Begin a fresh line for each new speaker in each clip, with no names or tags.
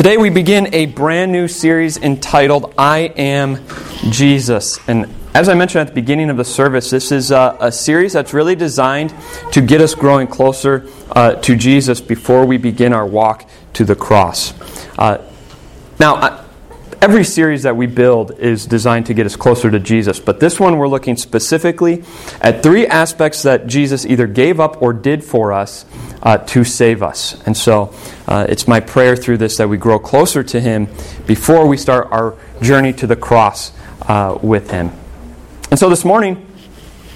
Today we begin a brand new series entitled I Am Jesus. And as I mentioned at the beginning of the service, this is a, a series that's really designed to get us growing closer uh, to Jesus before we begin our walk to the cross. Uh, now, every series that we build is designed to get us closer to Jesus, but this one we're looking specifically at three aspects that Jesus either gave up or did for us uh, to save us. And so uh, it's my prayer through this that we grow closer to Him before we start our journey to the cross uh, with Him. And so this morning,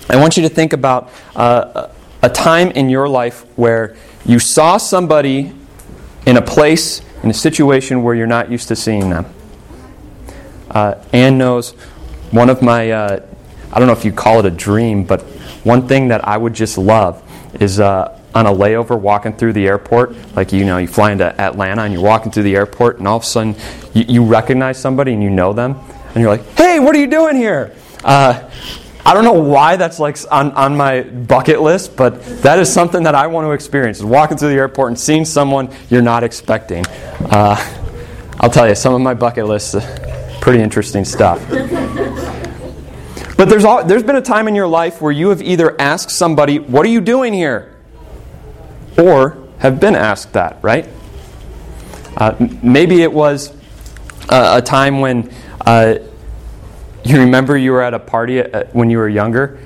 I want you to think about uh, a time in your life where you saw somebody in a place, in a situation where you're not used to seeing them. Uh, Anne knows one of my, uh, I don't know if you call it a dream, but one thing that I would just love is uh, on a layover walking through the airport. Like, you know, you fly into Atlanta and you're walking through the airport, and all of a sudden you, you recognize somebody and you know them, and you're like, hey, what are you doing here? Uh, I don't know why that's like on, on my bucket list, but that is something that I want to experience. Is walking through the airport and seeing someone you're not expecting. Uh, I'll tell you, some of my bucket lists pretty interesting stuff. But there's, all, there's been a time in your life where you have either asked somebody, What are you doing here? or have been asked that, right? Uh, maybe it was uh, a time when uh, you remember you were at a party at, uh, when you were younger,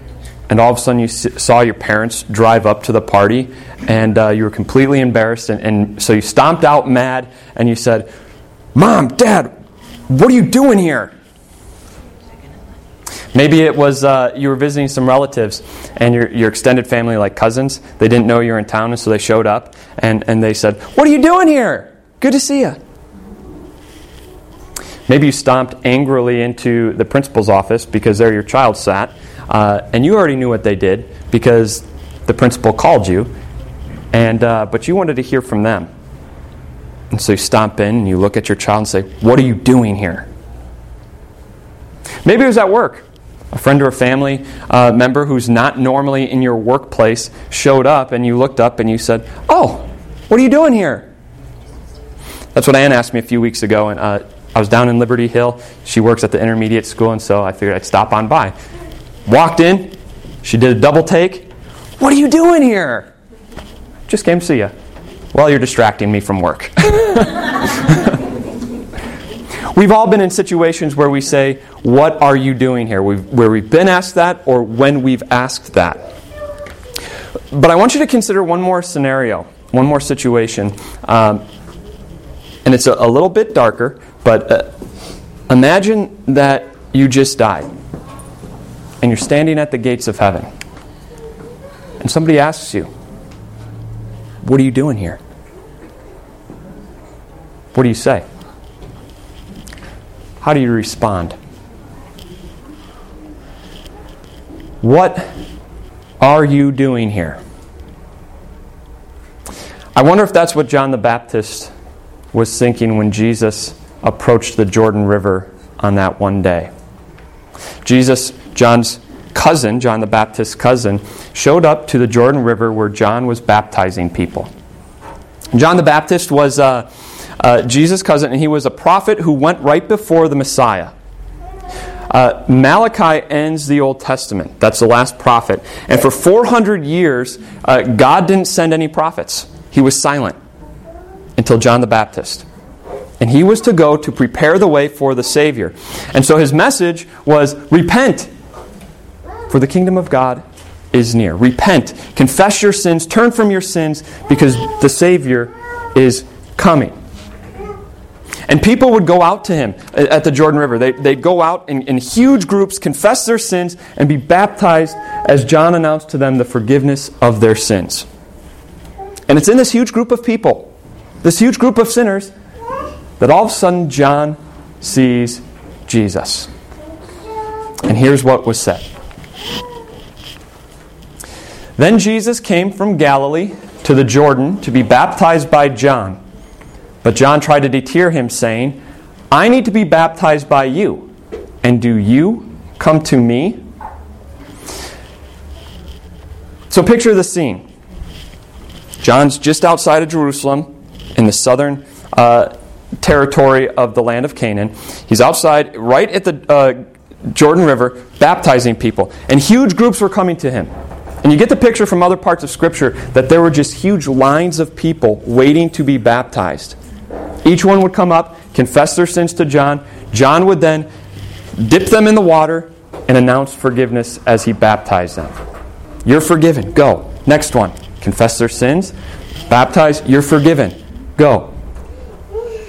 and all of a sudden you s- saw your parents drive up to the party, and uh, you were completely embarrassed, and, and so you stomped out mad, and you said, Mom, Dad, what are you doing here? Maybe it was uh, you were visiting some relatives and your, your extended family, like cousins, they didn't know you were in town, and so they showed up and, and they said, What are you doing here? Good to see you. Maybe you stomped angrily into the principal's office because there your child sat, uh, and you already knew what they did because the principal called you, and, uh, but you wanted to hear from them. And so you stomp in and you look at your child and say, What are you doing here? Maybe it was at work. A friend or a family uh, member who's not normally in your workplace showed up and you looked up and you said, Oh, what are you doing here? That's what Ann asked me a few weeks ago. And uh, I was down in Liberty Hill. She works at the intermediate school, and so I figured I'd stop on by. Walked in. She did a double take. What are you doing here? Just came to see you. Well, you're distracting me from work. we've all been in situations where we say, What are you doing here? We've, where we've been asked that or when we've asked that. But I want you to consider one more scenario, one more situation. Um, and it's a, a, little bit darker, but uh, imagine that you just died and you're standing at the gates of heaven. And somebody asks you, What are you doing here? What do you say? How do you respond? What are you doing here? I wonder if that's what John the Baptist was thinking when Jesus approached the Jordan River on that one day. Jesus, John's cousin, John the Baptist's cousin, showed up to the Jordan River where John was baptizing people. John the Baptist was. Uh, uh, Jesus' cousin, and he was a prophet who went right before the Messiah. Uh, Malachi ends the Old Testament. That's the last prophet. And for 400 years, uh, God didn't send any prophets. He was silent until John the Baptist. And he was to go to prepare the way for the Savior. And so his message was repent, for the kingdom of God is near. Repent, confess your sins, turn from your sins, because the Savior is coming. And people would go out to him at the Jordan River. They, they'd go out in, in huge groups, confess their sins, and be baptized as John announced to them the forgiveness of their sins. And it's in this huge group of people, this huge group of sinners, that all of a sudden John sees Jesus. And here's what was said Then Jesus came from Galilee to the Jordan to be baptized by John. But John tried to deter him, saying, I need to be baptized by you, and do you come to me? So picture the scene. John's just outside of Jerusalem in the southern uh, territory of the land of Canaan. He's outside, right at the uh, Jordan River, baptizing people. And huge groups were coming to him. And you get the picture from other parts of Scripture that there were just huge lines of people waiting to be baptized. Each one would come up, confess their sins to John. John would then dip them in the water and announce forgiveness as he baptized them. You're forgiven. Go. Next one. Confess their sins. Baptize. You're forgiven. Go.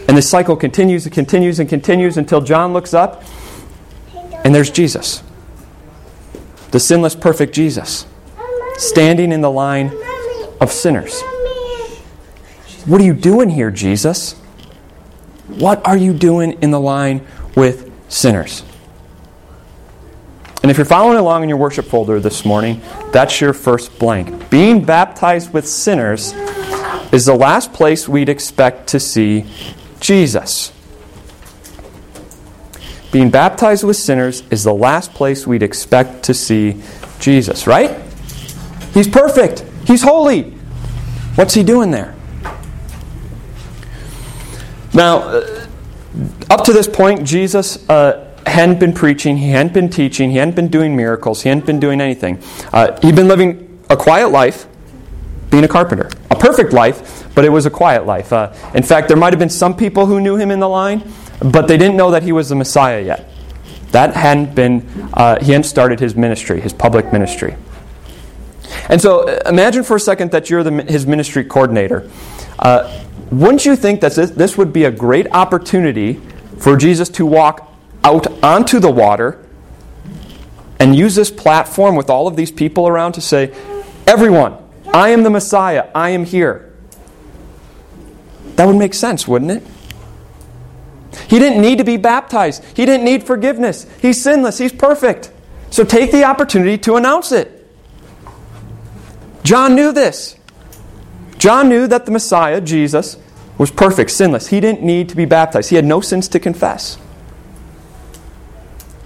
And the cycle continues and continues and continues until John looks up and there's Jesus. The sinless, perfect Jesus standing in the line of sinners. What are you doing here, Jesus? What are you doing in the line with sinners? And if you're following along in your worship folder this morning, that's your first blank. Being baptized with sinners is the last place we'd expect to see Jesus. Being baptized with sinners is the last place we'd expect to see Jesus, right? He's perfect. He's holy. What's he doing there? Now, uh, up to this point, Jesus uh, hadn't been preaching, he hadn't been teaching, he hadn't been doing miracles, he hadn't been doing anything. Uh, he'd been living a quiet life, being a carpenter. A perfect life, but it was a quiet life. Uh, in fact, there might have been some people who knew him in the line, but they didn't know that he was the Messiah yet. That hadn't been, uh, he hadn't started his ministry, his public ministry. And so uh, imagine for a second that you're the, his ministry coordinator. Uh, wouldn't you think that this, this would be a great opportunity for Jesus to walk out onto the water and use this platform with all of these people around to say, Everyone, I am the Messiah, I am here. That would make sense, wouldn't it? He didn't need to be baptized. He didn't need forgiveness. He's sinless. He's perfect. So take the opportunity to announce it. John knew this. John knew that the Messiah, Jesus, was perfect, sinless. He didn't need to be baptized, he had no sins to confess.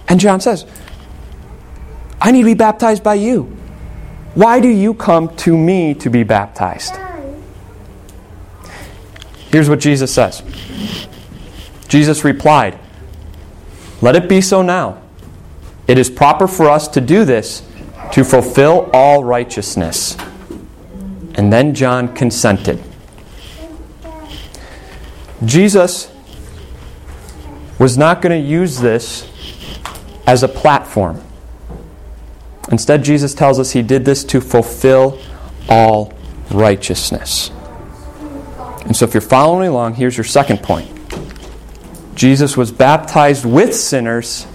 And John says, I need to be baptized by you. Why do you come to me to be baptized? Here's what Jesus says Jesus replied, Let it be so now. It is proper for us to do this to fulfill all righteousness. And then John consented. Jesus was not going to use this as a platform. Instead, Jesus tells us he did this to fulfill all righteousness. And so, if you're following along, here's your second point Jesus was baptized with sinners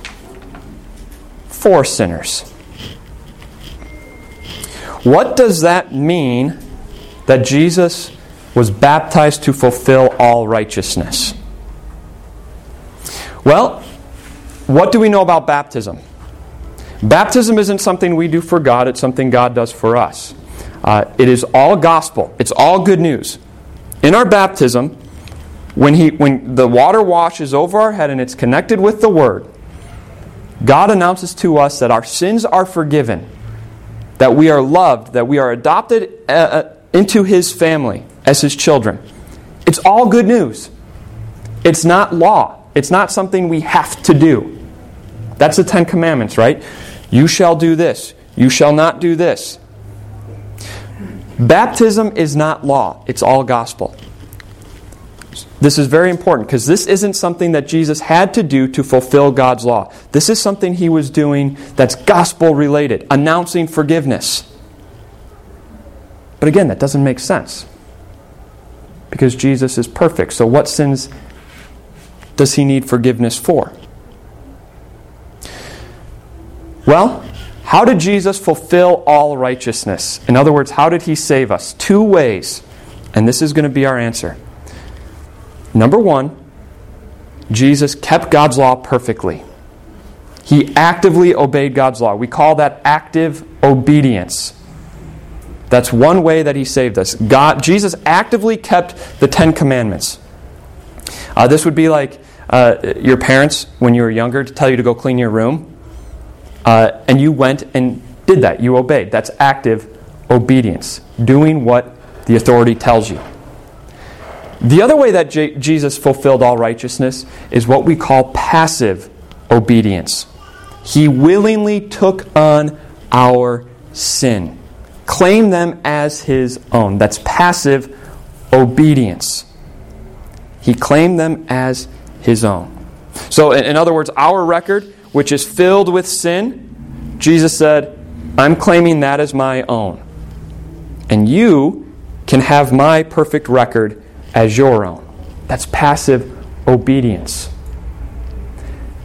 for sinners. What does that mean that Jesus was baptized to fulfill all righteousness? Well, what do we know about baptism? Baptism isn't something we do for God, it's something God does for us. Uh, it is all gospel, it's all good news. In our baptism, when, he, when the water washes over our head and it's connected with the Word, God announces to us that our sins are forgiven that we are loved, that we are adopted uh, uh, into His family as His children. It's all good news. It's not law, it's not something we have to do. That's the Ten Commandments, right? You shall do this, you shall not do this. Baptism is not law, it's all gospel. This is very important because this isn't something that Jesus had to do to fulfill God's law. This is something he was doing that's gospel related, announcing forgiveness. But again, that doesn't make sense because Jesus is perfect. So, what sins does he need forgiveness for? Well, how did Jesus fulfill all righteousness? In other words, how did he save us? Two ways. And this is going to be our answer. Number one, Jesus kept God's law perfectly. He actively obeyed God's law. We call that active obedience. That's one way that he saved us. God, Jesus actively kept the Ten Commandments. Uh, this would be like uh, your parents, when you were younger, to tell you to go clean your room. Uh, and you went and did that. You obeyed. That's active obedience, doing what the authority tells you. The other way that J- Jesus fulfilled all righteousness is what we call passive obedience. He willingly took on our sin, claimed them as his own. That's passive obedience. He claimed them as his own. So, in other words, our record, which is filled with sin, Jesus said, I'm claiming that as my own. And you can have my perfect record as your own. That's passive obedience.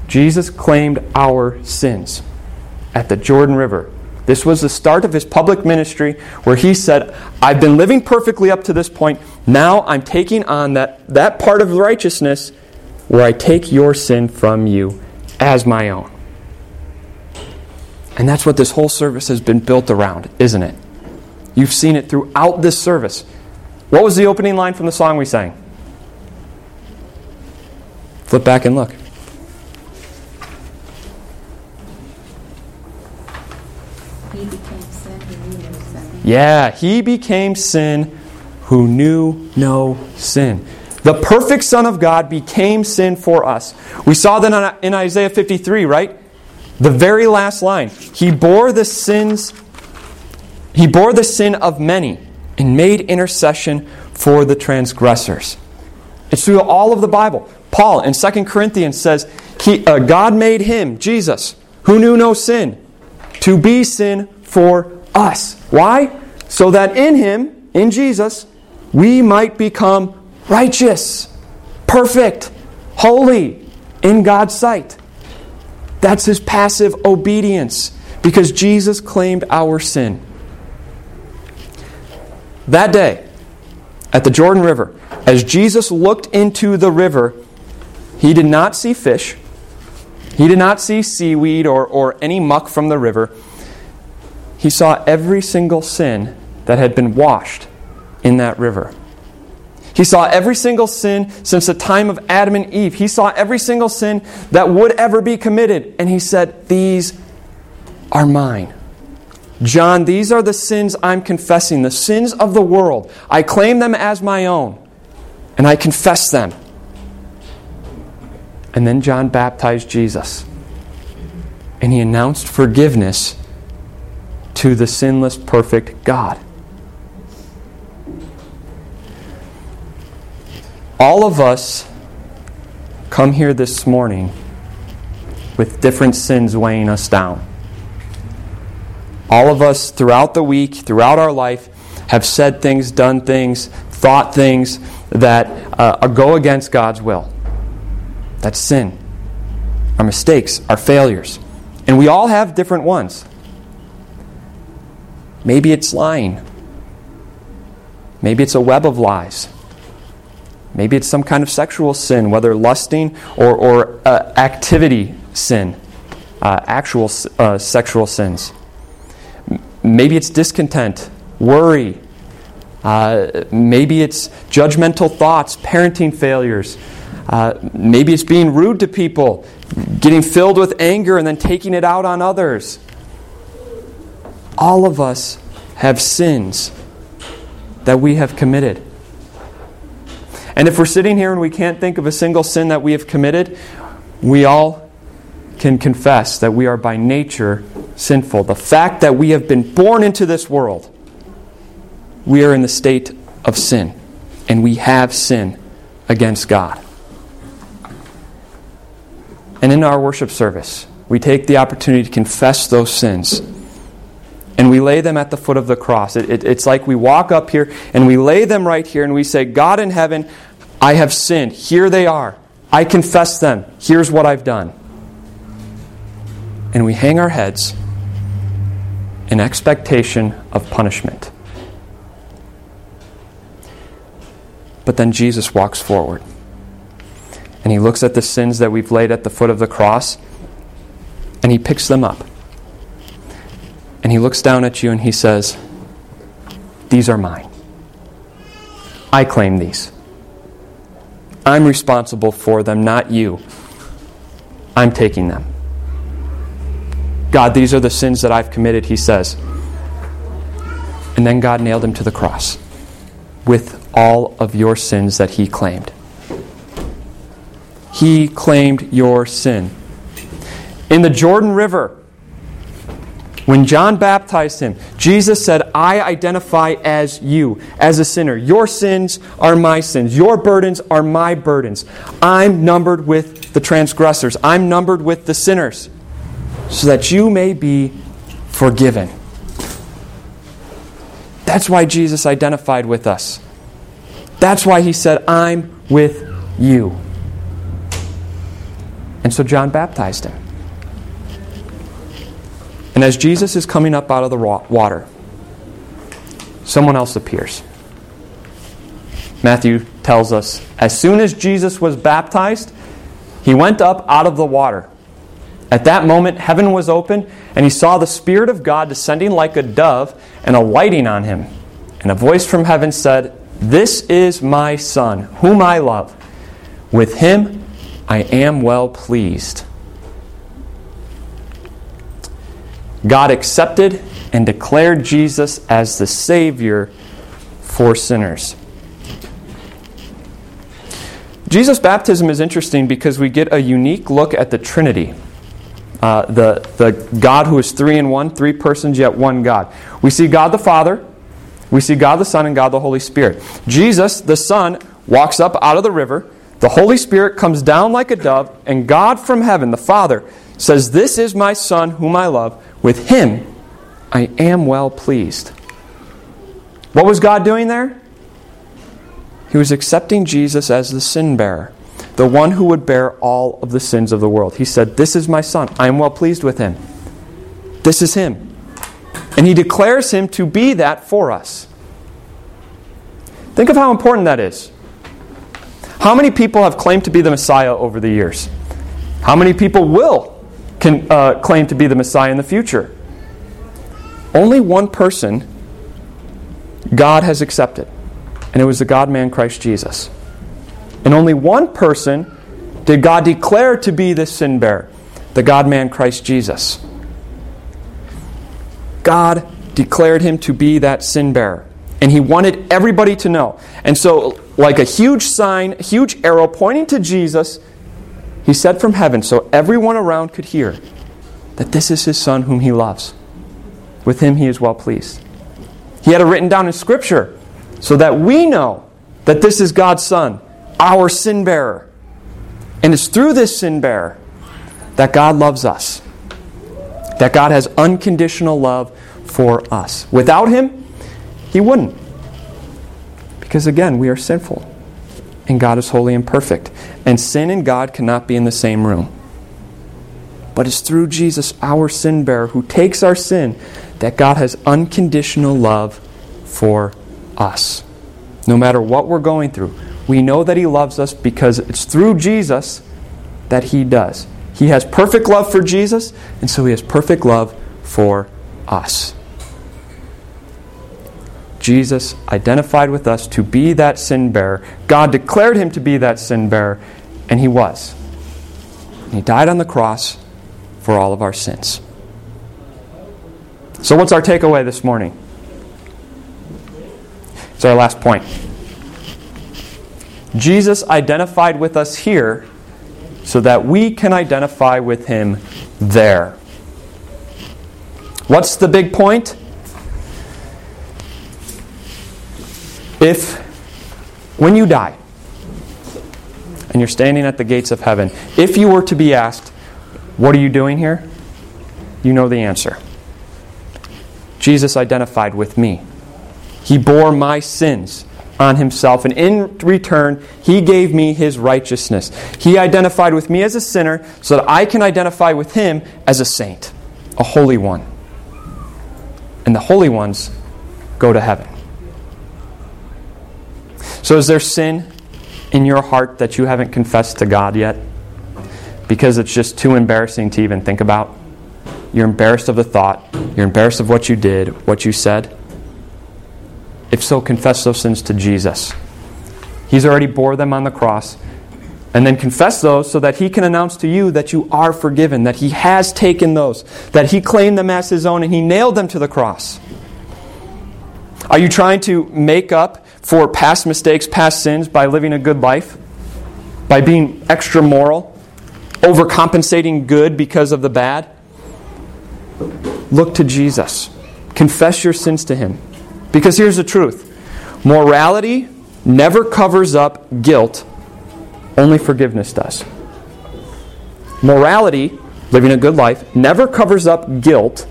Jesus claimed our sins at the Jordan River. This was the start of his public ministry where he said, I've been living perfectly up to this point. Now I'm taking on that, that part of righteousness where I take your sin from you as my own. And that's what this whole service has been built around, isn't it? You've seen it throughout this service. What was the opening line from the song we sang? Flip back and look.
He became sin who knew no sin.
Yeah, he became sin who knew no sin. The perfect Son of God became sin for us. We saw that in Isaiah 53, right? The very last line. He bore the sins he bore the sin of many and made intercession for the transgressors. It's through all of the Bible. Paul in 2 Corinthians says, he, uh, God made him, Jesus, who knew no sin, to be sin for us. Why? So that in him, in Jesus, we might become righteous, perfect, holy in God's sight. That's his passive obedience because Jesus claimed our sin. That day, at the Jordan River, as Jesus looked into the river, he did not see fish. He did not see seaweed or, or any muck from the river. He saw every single sin that had been washed in that river. He saw every single sin since the time of Adam and Eve. He saw every single sin that would ever be committed. And he said, These are mine. John, these are the sins I'm confessing, the sins of the world. I claim them as my own, and I confess them. And then John baptized Jesus, and he announced forgiveness to the sinless, perfect God. All of us come here this morning with different sins weighing us down. All of us throughout the week, throughout our life, have said things, done things, thought things that uh, go against God's will. That's sin. Our mistakes, our failures. And we all have different ones. Maybe it's lying. Maybe it's a web of lies. Maybe it's some kind of sexual sin, whether lusting or, or uh, activity sin, uh, actual uh, sexual sins. Maybe it's discontent, worry. Uh, maybe it's judgmental thoughts, parenting failures. Uh, maybe it's being rude to people, getting filled with anger and then taking it out on others. All of us have sins that we have committed. And if we're sitting here and we can't think of a single sin that we have committed, we all can confess that we are by nature sinful. The fact that we have been born into this world, we are in the state of sin, and we have sin against God. And in our worship service, we take the opportunity to confess those sins. And we lay them at the foot of the cross. It, it, it's like we walk up here and we lay them right here and we say, God in heaven, I have sinned. Here they are. I confess them. Here's what I've done and we hang our heads in expectation of punishment. But then Jesus walks forward and he looks at the sins that we've laid at the foot of the cross and he picks them up. And he looks down at you and he says, These are mine. I claim these. I'm responsible for them, not you. I'm taking them. God, these are the sins that I've committed, he says. And then God nailed him to the cross with all of your sins that he claimed. He claimed your sin. In the Jordan River, when John baptized him, Jesus said, I identify as you, as a sinner. Your sins are my sins. Your burdens are my burdens. I'm numbered with the transgressors. I'm numbered with the sinners, so that you may be forgiven. That's why Jesus identified with us. That's why he said, I'm with you. And so John baptized him. And as Jesus is coming up out of the water, someone else appears. Matthew tells us as soon as Jesus was baptized, he went up out of the water. At that moment, heaven was open, and he saw the Spirit of God descending like a dove and alighting on him. And a voice from heaven said, This is my Son, whom I love. With him I am well pleased. God accepted and declared Jesus as the Savior for sinners. Jesus' baptism is interesting because we get a unique look at the Trinity. Uh, the, the God who is three in one, three persons, yet one God. We see God the Father, we see God the Son, and God the Holy Spirit. Jesus, the Son, walks up out of the river. The Holy Spirit comes down like a dove, and God from heaven, the Father, says, This is my Son whom I love. With him I am well pleased. What was God doing there? He was accepting Jesus as the sin bearer, the one who would bear all of the sins of the world. He said, This is my Son. I am well pleased with him. This is him. And he declares him to be that for us. Think of how important that is. How many people have claimed to be the Messiah over the years? How many people will can uh, claim to be the Messiah in the future. Only one person God has accepted, and it was the God man Christ Jesus. And only one person did God declare to be the sin bearer, the God man Christ Jesus. God declared him to be that sin bearer. And he wanted everybody to know. And so, like a huge sign, huge arrow pointing to Jesus, he said from heaven so everyone around could hear that this is his son whom he loves. With him he is well pleased. He had it written down in Scripture so that we know that this is God's son, our sin bearer. And it's through this sin bearer that God loves us, that God has unconditional love for us. Without him, he wouldn't. Because again, we are sinful, and God is holy and perfect and sin and God cannot be in the same room. But it's through Jesus, our sin bearer, who takes our sin, that God has unconditional love for us. No matter what we're going through, we know that He loves us because it's through Jesus that He does. He has perfect love for Jesus, and so He has perfect love for us. Jesus identified with us to be that sin bearer. God declared him to be that sin bearer, and he was. And he died on the cross for all of our sins. So, what's our takeaway this morning? It's our last point. Jesus identified with us here so that we can identify with him there. What's the big point? If, when you die, and you're standing at the gates of heaven, if you were to be asked, What are you doing here? you know the answer. Jesus identified with me. He bore my sins on himself, and in return, he gave me his righteousness. He identified with me as a sinner so that I can identify with him as a saint, a holy one. And the holy ones go to heaven. So, is there sin in your heart that you haven't confessed to God yet? Because it's just too embarrassing to even think about? You're embarrassed of the thought, you're embarrassed of what you did, what you said? If so, confess those sins to Jesus. He's already bore them on the cross. And then confess those so that He can announce to you that you are forgiven, that He has taken those, that He claimed them as His own, and He nailed them to the cross. Are you trying to make up for past mistakes, past sins by living a good life, by being extra moral, overcompensating good because of the bad. Look to Jesus. Confess your sins to Him. Because here's the truth morality never covers up guilt, only forgiveness does. Morality, living a good life, never covers up guilt,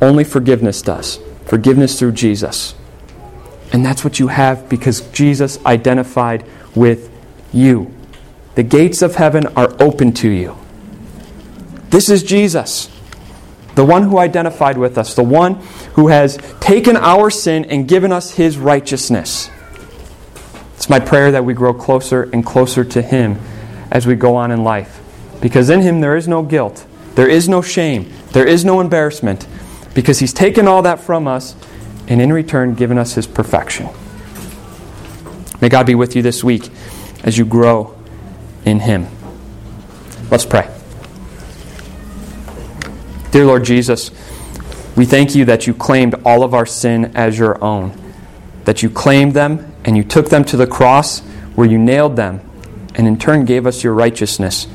only forgiveness does. Forgiveness through Jesus. And that's what you have because Jesus identified with you. The gates of heaven are open to you. This is Jesus, the one who identified with us, the one who has taken our sin and given us his righteousness. It's my prayer that we grow closer and closer to him as we go on in life. Because in him there is no guilt, there is no shame, there is no embarrassment, because he's taken all that from us and in return given us his perfection. May God be with you this week as you grow in him. Let's pray. Dear Lord Jesus, we thank you that you claimed all of our sin as your own, that you claimed them and you took them to the cross where you nailed them and in turn gave us your righteousness.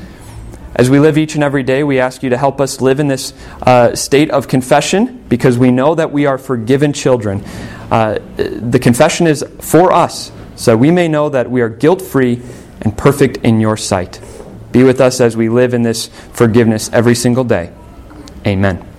As we live each and every day, we ask you to help us live in this uh, state of confession because we know that we are forgiven children. Uh, the confession is for us, so we may know that we are guilt free and perfect in your sight. Be with us as we live in this forgiveness every single day. Amen.